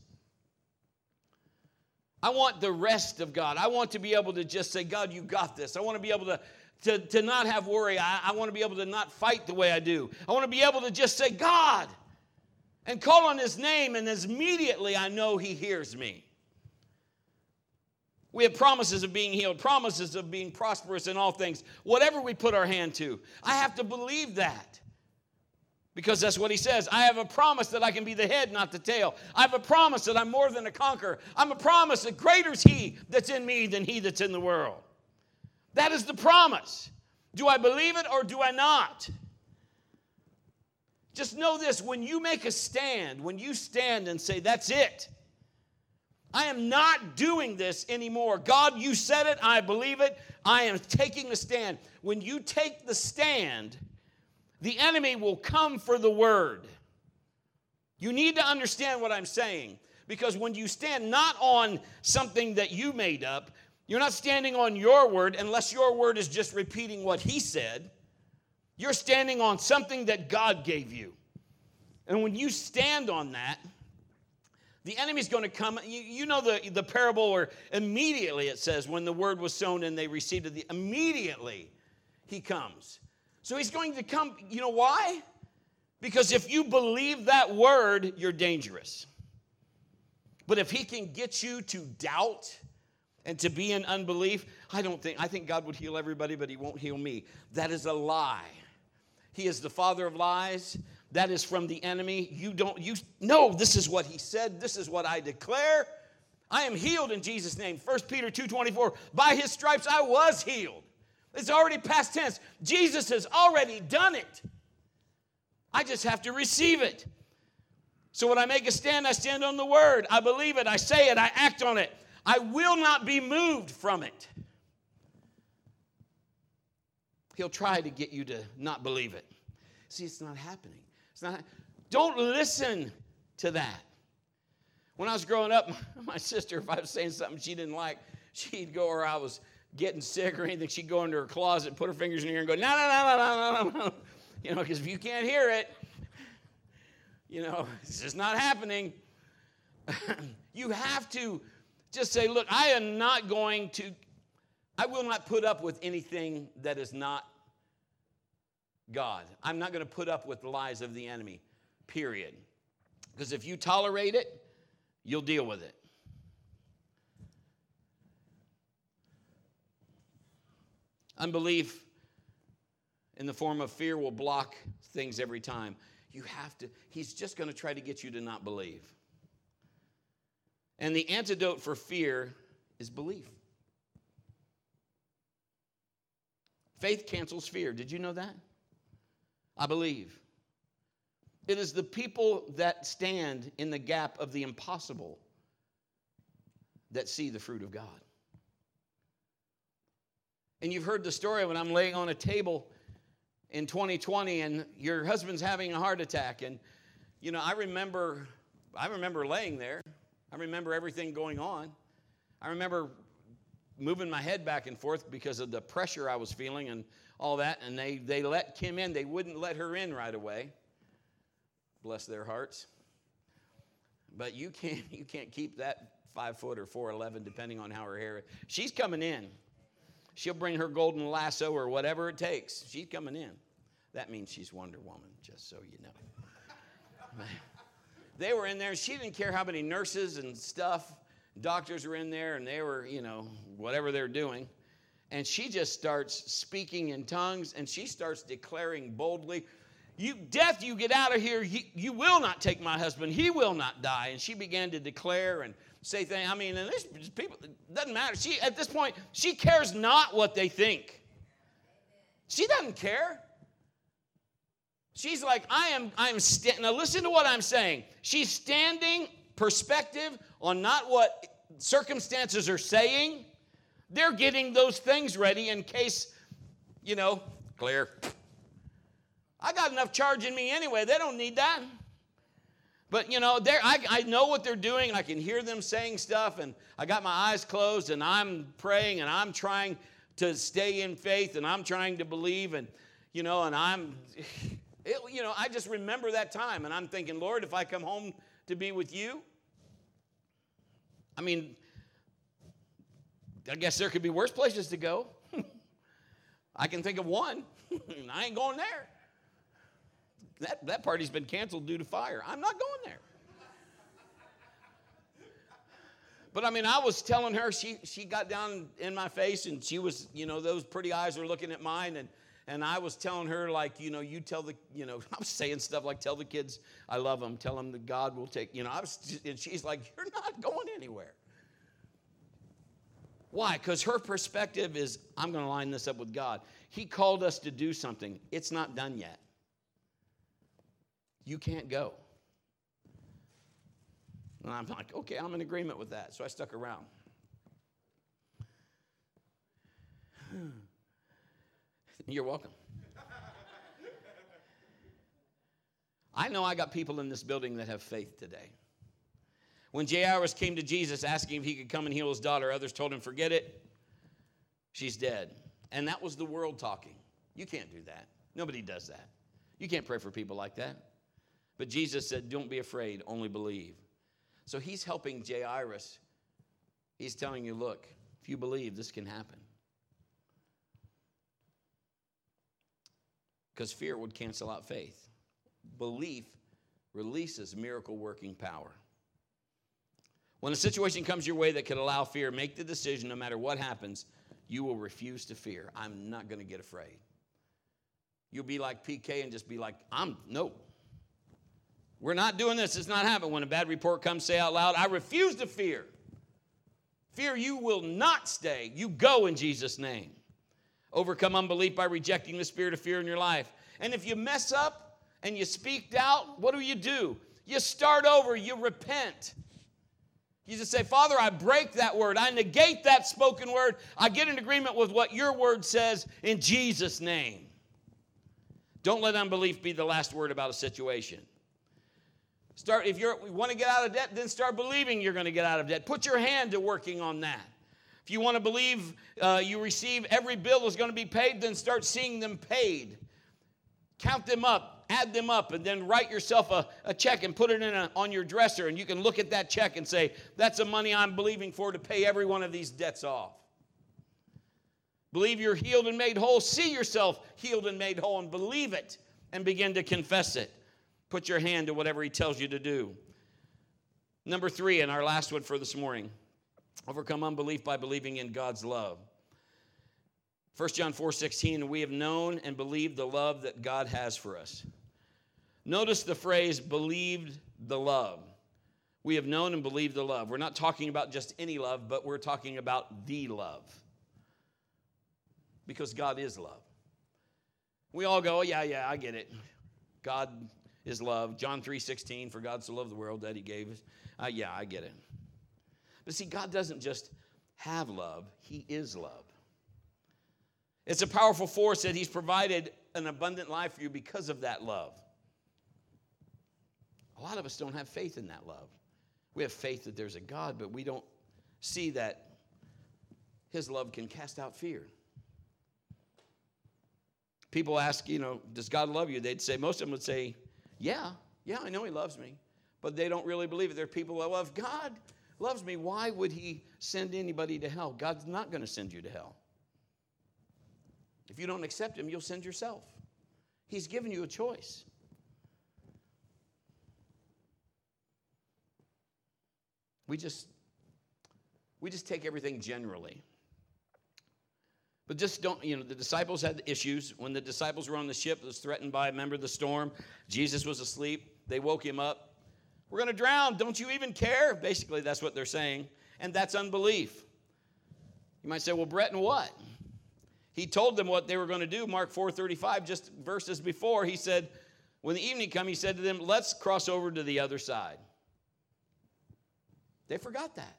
Speaker 1: I want the rest of God. I want to be able to just say, God, you got this. I want to be able to, to, to not have worry. I, I want to be able to not fight the way I do. I want to be able to just say, God, and call on his name, and as immediately I know he hears me. We have promises of being healed, promises of being prosperous in all things, whatever we put our hand to. I have to believe that because that's what he says. I have a promise that I can be the head, not the tail. I have a promise that I'm more than a conqueror. I'm a promise that greater is he that's in me than he that's in the world. That is the promise. Do I believe it or do I not? Just know this when you make a stand, when you stand and say, That's it, I am not doing this anymore. God, you said it. I believe it. I am taking the stand. When you take the stand, the enemy will come for the word. You need to understand what I'm saying because when you stand not on something that you made up, you're not standing on your word unless your word is just repeating what he said. You're standing on something that God gave you. And when you stand on that, the enemy's going to come. You, you, know the, the parable where immediately it says, when the word was sown and they received it, the, immediately he comes. So he's going to come. You know why? Because if you believe that word, you're dangerous. But if he can get you to doubt and to be in unbelief, I don't think, I think God would heal everybody, but he won't heal me. That is a lie. He is the father of lies that is from the enemy. You don't, you know, this is what he said. This is what I declare. I am healed in Jesus' name. 1 Peter 2.24, by his stripes I was healed. It's already past tense. Jesus has already done it. I just have to receive it. So when I make a stand, I stand on the word. I believe it. I say it. I act on it. I will not be moved from it. He'll try to get you to not believe it. See, it's not happening. It's not, don't listen to that. When I was growing up, my sister, if I was saying something she didn't like, she'd go, or I was getting sick or anything, she'd go into her closet, put her fingers in her ear, and go, no, no, no, no, no, no, no. You know, because if you can't hear it, you know, it's just not happening. you have to just say, look, I am not going to, I will not put up with anything that is not God. I'm not going to put up with the lies of the enemy, period. Because if you tolerate it, you'll deal with it. Unbelief in the form of fear will block things every time. You have to, he's just going to try to get you to not believe. And the antidote for fear is belief. Faith cancels fear. Did you know that? I believe. It is the people that stand in the gap of the impossible that see the fruit of God. And you've heard the story when I'm laying on a table in 2020 and your husband's having a heart attack and you know, I remember I remember laying there. I remember everything going on. I remember moving my head back and forth because of the pressure I was feeling and all that, and they, they let Kim in. They wouldn't let her in right away. Bless their hearts. But you can't, you can't keep that five foot or 4'11, depending on how her hair is. She's coming in. She'll bring her golden lasso or whatever it takes. She's coming in. That means she's Wonder Woman, just so you know. they were in there. She didn't care how many nurses and stuff, doctors were in there, and they were, you know, whatever they're doing and she just starts speaking in tongues and she starts declaring boldly you death you get out of here. He, you will not take my husband. He will not die. And she began to declare and say things i mean and this people it doesn't matter. She at this point she cares not what they think. She doesn't care. She's like i am i am sta- now listen to what i'm saying. She's standing perspective on not what circumstances are saying they're getting those things ready in case you know clear I got enough charge in me anyway. They don't need that. But you know, I, I know what they're doing, I can hear them saying stuff, and I got my eyes closed, and I'm praying, and I'm trying to stay in faith, and I'm trying to believe, and you know, and I'm, it, you know, I just remember that time, and I'm thinking, Lord, if I come home to be with you, I mean, I guess there could be worse places to go. I can think of one. I ain't going there that, that party's been canceled due to fire. I'm not going there. But I mean, I was telling her, she, she got down in my face and she was, you know, those pretty eyes were looking at mine. And, and I was telling her, like, you know, you tell the, you know, I was saying stuff like, tell the kids I love them, tell them that God will take, you know, I was, and she's like, you're not going anywhere. Why? Because her perspective is, I'm going to line this up with God. He called us to do something, it's not done yet you can't go. And I'm like, okay, I'm in agreement with that. So I stuck around. You're welcome. I know I got people in this building that have faith today. When Jairus came to Jesus asking if he could come and heal his daughter, others told him, forget it. She's dead. And that was the world talking. You can't do that. Nobody does that. You can't pray for people like that. But Jesus said, Don't be afraid, only believe. So he's helping Jairus. He's telling you, Look, if you believe, this can happen. Because fear would cancel out faith. Belief releases miracle working power. When a situation comes your way that could allow fear, make the decision no matter what happens, you will refuse to fear. I'm not going to get afraid. You'll be like PK and just be like, I'm, nope, we're not doing this. It's not happening. When a bad report comes, say out loud, I refuse to fear. Fear you will not stay. You go in Jesus' name. Overcome unbelief by rejecting the spirit of fear in your life. And if you mess up and you speak doubt, what do you do? You start over, you repent. You just say, Father, I break that word. I negate that spoken word. I get in agreement with what your word says in Jesus' name. Don't let unbelief be the last word about a situation. Start, if you want to get out of debt, then start believing you're going to get out of debt. Put your hand to working on that. If you want to believe uh, you receive every bill is going to be paid, then start seeing them paid. Count them up, add them up, and then write yourself a, a check and put it in a, on your dresser. And you can look at that check and say, That's the money I'm believing for to pay every one of these debts off. Believe you're healed and made whole. See yourself healed and made whole and believe it and begin to confess it. Put your hand to whatever He tells you to do. Number three, and our last one for this morning overcome unbelief by believing in God's love. 1 John 4 16, we have known and believed the love that God has for us. Notice the phrase believed the love. We have known and believed the love. We're not talking about just any love, but we're talking about the love. Because God is love. We all go, oh, yeah, yeah, I get it. God is love. John 3 16, for God so loved the world that he gave us. Uh, yeah, I get it. But see, God doesn't just have love, he is love. It's a powerful force that he's provided an abundant life for you because of that love. A lot of us don't have faith in that love. We have faith that there's a God, but we don't see that his love can cast out fear. People ask, you know, does God love you? They'd say, most of them would say, yeah, yeah, I know He loves me, but they don't really believe it. There are people that love God loves me. Why would He send anybody to hell? God's not going to send you to hell. If you don't accept Him, you'll send yourself. He's given you a choice. We just we just take everything generally. But just don't, you know, the disciples had issues. When the disciples were on the ship, it was threatened by a member of the storm. Jesus was asleep. They woke him up. We're going to drown. Don't you even care? Basically, that's what they're saying. And that's unbelief. You might say, well, Brett, and what? He told them what they were going to do. Mark 4:35, just verses before, he said, when the evening come, he said to them, let's cross over to the other side. They forgot that.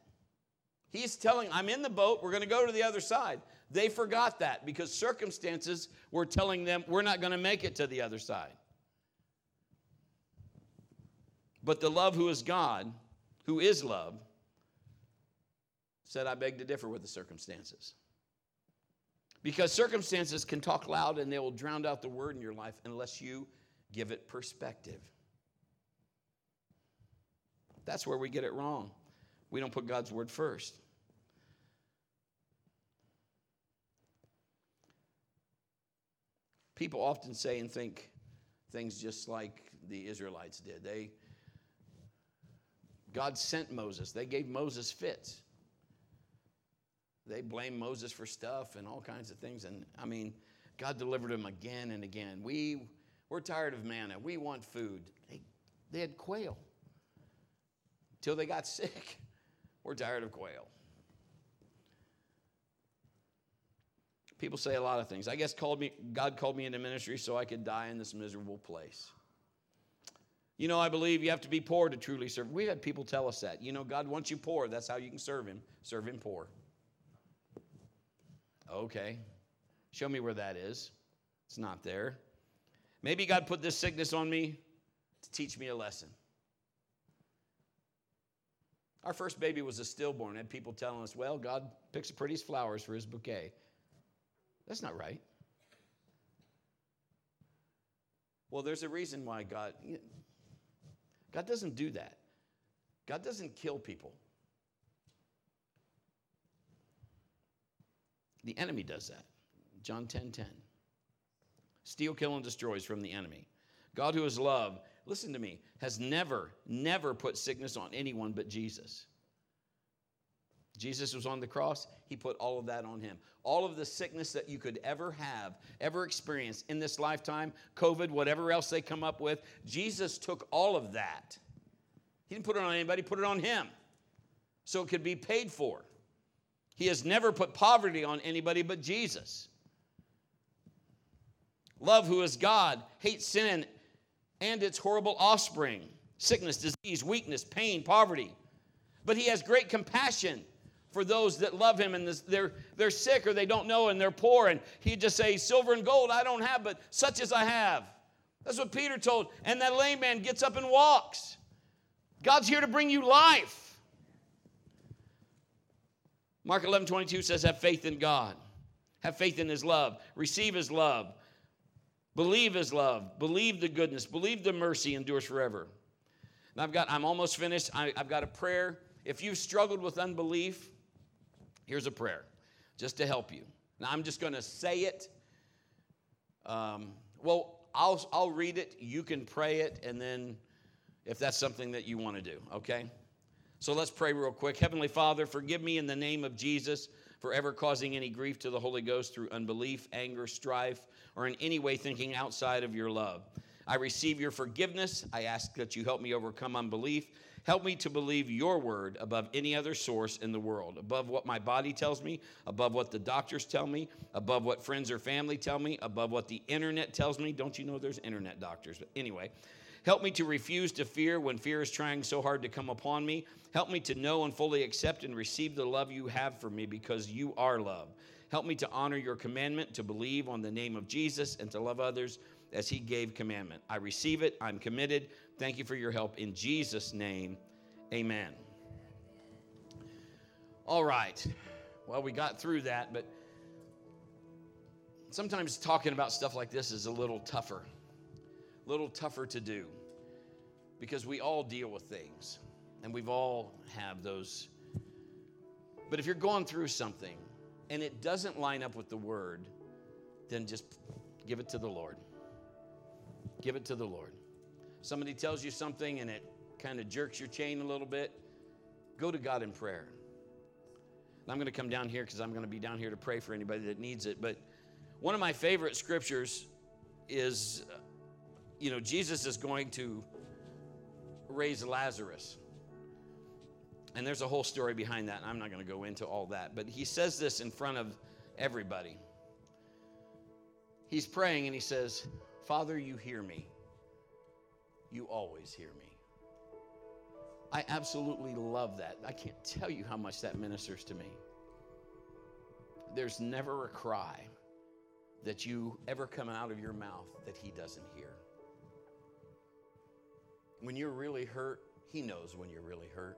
Speaker 1: He's telling, I'm in the boat, we're going to go to the other side. They forgot that because circumstances were telling them, we're not going to make it to the other side. But the love who is God, who is love, said, I beg to differ with the circumstances. Because circumstances can talk loud and they will drown out the word in your life unless you give it perspective. That's where we get it wrong. We don't put God's word first. People often say and think things just like the Israelites did. They God sent Moses. They gave Moses fits. They blame Moses for stuff and all kinds of things. And I mean, God delivered them again and again. We, we're tired of manna. We want food. They, they had quail until they got sick. We're tired of quail. People say a lot of things. I guess called me, God called me into ministry so I could die in this miserable place. You know, I believe you have to be poor to truly serve. We've had people tell us that. You know, God wants you poor. That's how you can serve Him. Serve Him poor. Okay. Show me where that is. It's not there. Maybe God put this sickness on me to teach me a lesson. Our first baby was a stillborn, and people telling us, well, God picks the prettiest flowers for his bouquet. That's not right. Well, there's a reason why God God doesn't do that. God doesn't kill people. The enemy does that. John 10 10. Steal, kill, and destroys from the enemy. God, who is love, listen to me, has never, never put sickness on anyone but Jesus. Jesus was on the cross, he put all of that on him. All of the sickness that you could ever have, ever experience in this lifetime, COVID, whatever else they come up with, Jesus took all of that. He didn't put it on anybody, put it on him. So it could be paid for. He has never put poverty on anybody but Jesus. Love, who is God, hates sin and its horrible offspring sickness, disease, weakness, pain, poverty. But he has great compassion for those that love him and they're, they're sick or they don't know and they're poor. And he just say, Silver and gold I don't have, but such as I have. That's what Peter told. And that lame man gets up and walks. God's here to bring you life. Mark 11, 22 says, Have faith in God. Have faith in His love. Receive His love. Believe His love. Believe the goodness. Believe the mercy endures forever. Now I've got, I'm almost finished. I, I've got a prayer. If you've struggled with unbelief, here's a prayer just to help you. Now I'm just going to say it. Um, well, I'll, I'll read it. You can pray it, and then if that's something that you want to do, okay? So let's pray real quick. Heavenly Father, forgive me in the name of Jesus for ever causing any grief to the Holy Ghost through unbelief, anger, strife, or in any way thinking outside of your love. I receive your forgiveness. I ask that you help me overcome unbelief. Help me to believe your word above any other source in the world, above what my body tells me, above what the doctors tell me, above what friends or family tell me, above what the internet tells me. Don't you know there's internet doctors? But anyway, Help me to refuse to fear when fear is trying so hard to come upon me. Help me to know and fully accept and receive the love you have for me because you are love. Help me to honor your commandment, to believe on the name of Jesus, and to love others as he gave commandment. I receive it. I'm committed. Thank you for your help. In Jesus' name, amen. All right. Well, we got through that, but sometimes talking about stuff like this is a little tougher. Little tougher to do because we all deal with things and we've all have those. But if you're going through something and it doesn't line up with the word, then just give it to the Lord. Give it to the Lord. Somebody tells you something and it kind of jerks your chain a little bit, go to God in prayer. I'm going to come down here because I'm going to be down here to pray for anybody that needs it. But one of my favorite scriptures is, you know, Jesus is going to raise Lazarus. And there's a whole story behind that, and I'm not going to go into all that. But he says this in front of everybody. He's praying and he says, Father, you hear me. You always hear me. I absolutely love that. I can't tell you how much that ministers to me. There's never a cry that you ever come out of your mouth that he doesn't hear. When you're really hurt, he knows when you're really hurt.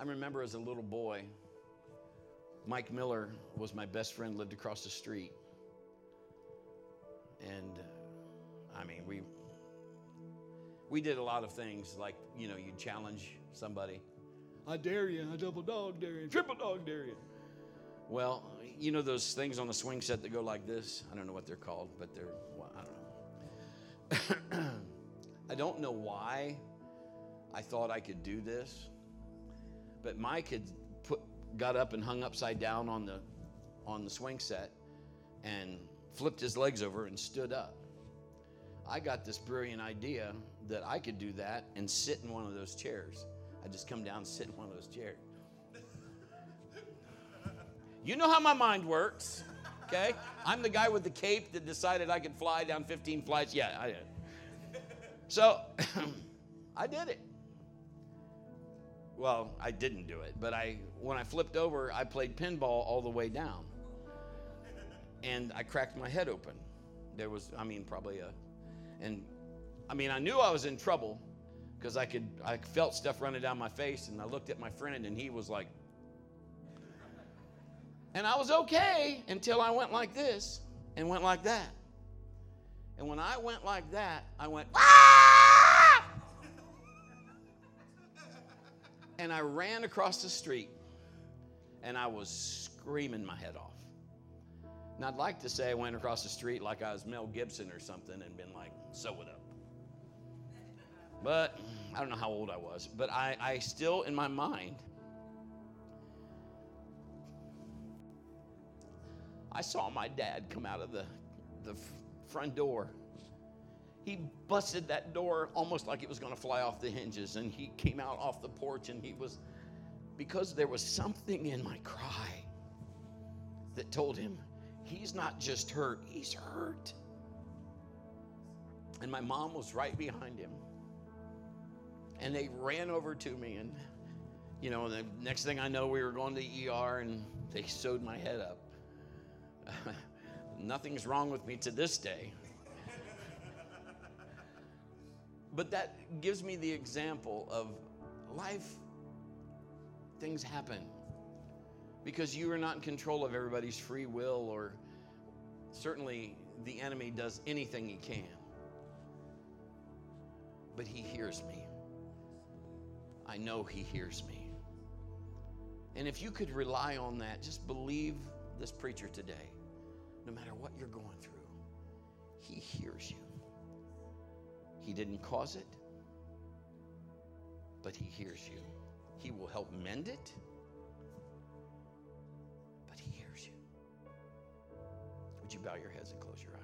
Speaker 1: I remember as a little boy, Mike Miller was my best friend, lived across the street. And uh, I mean, we we did a lot of things like, you know, you challenge somebody. I dare you, I double dog dare you, triple dog dare you. Well, you know those things on the swing set that go like this? I don't know what they're called, but they're, I don't know. Why I thought I could do this, but Mike had put, got up and hung upside down on the, on the swing set and flipped his legs over and stood up. I got this brilliant idea that I could do that and sit in one of those chairs. I just come down and sit in one of those chairs. You know how my mind works, okay? I'm the guy with the cape that decided I could fly down 15 flights. Yeah, I did. So I did it. Well, I didn't do it, but I when I flipped over, I played pinball all the way down. And I cracked my head open. There was, I mean, probably a and I mean, I knew I was in trouble because I could I felt stuff running down my face and I looked at my friend and he was like and I was okay until I went like this and went like that. And when I went like that, I went ah! and I ran across the street and I was screaming my head off. And I'd like to say I went across the street like I was Mel Gibson or something and been like, sew it up. But I don't know how old I was, but I, I still, in my mind, I saw my dad come out of the, the front door. He busted that door almost like it was going to fly off the hinges, and he came out off the porch, and he was, because there was something in my cry that told him, he's not just hurt, he's hurt. And my mom was right behind him. And they ran over to me. And, you know, the next thing I know, we were going to the ER and they sewed my head up. Nothing's wrong with me to this day. but that gives me the example of life, things happen because you are not in control of everybody's free will, or certainly the enemy does anything he can but He hears me. I know He hears me. And if you could rely on that, just believe this preacher today. No matter what you're going through, He hears you. He didn't cause it, but He hears you. He will help mend it, but He hears you. Would you bow your heads and close your eyes?